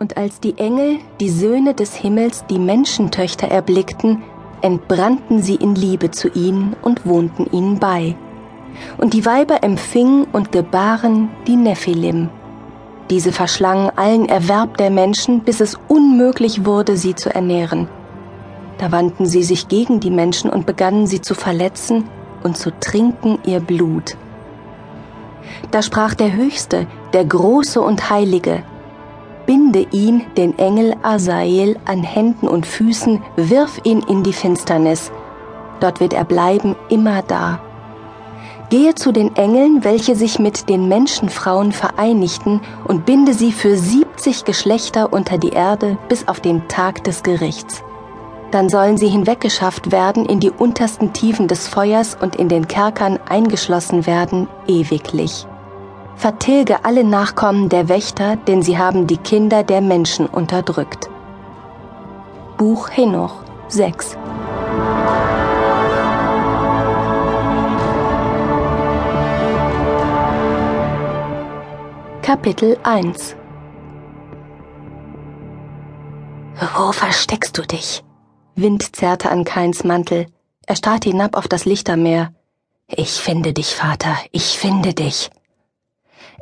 Und als die Engel, die Söhne des Himmels, die Menschentöchter erblickten, entbrannten sie in Liebe zu ihnen und wohnten ihnen bei. Und die Weiber empfingen und gebaren die Nephilim. Diese verschlangen allen Erwerb der Menschen, bis es unmöglich wurde, sie zu ernähren. Da wandten sie sich gegen die Menschen und begannen sie zu verletzen und zu trinken ihr Blut. Da sprach der Höchste, der Große und Heilige, binde ihn, den Engel Asael, an Händen und Füßen, wirf ihn in die Finsternis. Dort wird er bleiben, immer da. Gehe zu den Engeln, welche sich mit den Menschenfrauen vereinigten, und binde sie für siebzig Geschlechter unter die Erde bis auf den Tag des Gerichts. Dann sollen sie hinweggeschafft werden in die untersten Tiefen des Feuers und in den Kerkern eingeschlossen werden, ewiglich vertilge alle Nachkommen der Wächter, denn sie haben die Kinder der Menschen unterdrückt. Buch Henoch 6 Kapitel 1 Wo versteckst du dich? Wind zerrte an Keins Mantel. Er starrte hinab auf das Lichtermeer. Ich finde dich, Vater, ich finde dich.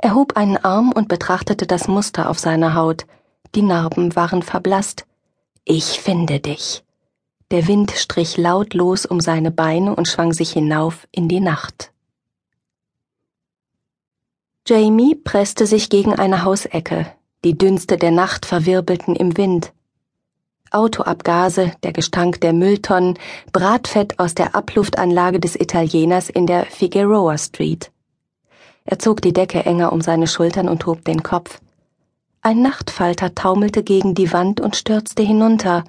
Er hob einen Arm und betrachtete das Muster auf seiner Haut. Die Narben waren verblasst. Ich finde dich. Der Wind strich lautlos um seine Beine und schwang sich hinauf in die Nacht. Jamie presste sich gegen eine Hausecke. Die Dünste der Nacht verwirbelten im Wind. Autoabgase, der Gestank der Mülltonnen, Bratfett aus der Abluftanlage des Italieners in der Figueroa Street. Er zog die Decke enger um seine Schultern und hob den Kopf. Ein Nachtfalter taumelte gegen die Wand und stürzte hinunter.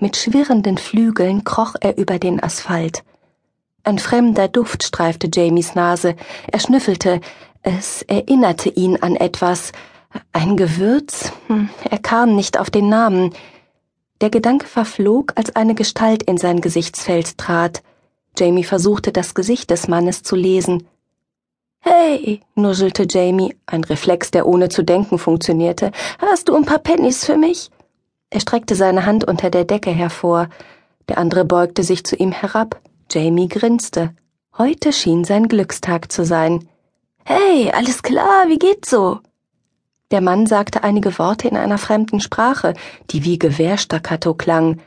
Mit schwirrenden Flügeln kroch er über den Asphalt. Ein fremder Duft streifte Jamies Nase. Er schnüffelte. Es erinnerte ihn an etwas. Ein Gewürz? Hm, er kam nicht auf den Namen. Der Gedanke verflog, als eine Gestalt in sein Gesichtsfeld trat. Jamie versuchte, das Gesicht des Mannes zu lesen. Hey, nuschelte Jamie, ein Reflex, der ohne zu denken funktionierte. Hast du ein paar Pennies für mich? Er streckte seine Hand unter der Decke hervor. Der andere beugte sich zu ihm herab. Jamie grinste. Heute schien sein Glückstag zu sein. Hey, alles klar, wie geht's so? Der Mann sagte einige Worte in einer fremden Sprache, die wie Gewehrstaccato klang.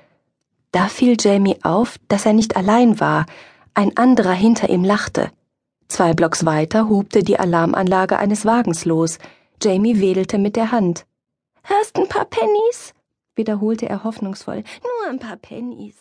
Da fiel Jamie auf, dass er nicht allein war. Ein anderer hinter ihm lachte. Zwei Blocks weiter hubte die Alarmanlage eines Wagens los. Jamie wedelte mit der Hand. Hast ein paar Pennies? wiederholte er hoffnungsvoll. Nur ein paar Pennies.